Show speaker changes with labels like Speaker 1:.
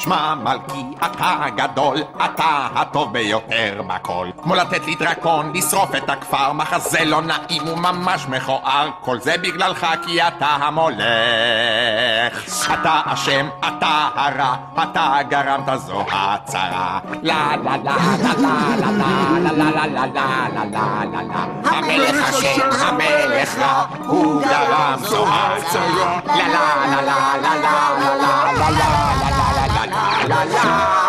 Speaker 1: שמע מלכי, אתה הגדול, אתה הטוב ביותר בכל. כמו לתת לי דרקון, לשרוף את הכפר, מחזה לא נעים וממש מכוער. כל זה בגללך כי אתה המולך. אתה אשם, אתה הרע, אתה גרמת זו הצרה. לה לה לה לה לה לה לה לה לה לה לה לה לה לה לה המלך אשם, המלך רע, הוא גרם זו הצרה. לה לה 呀呀。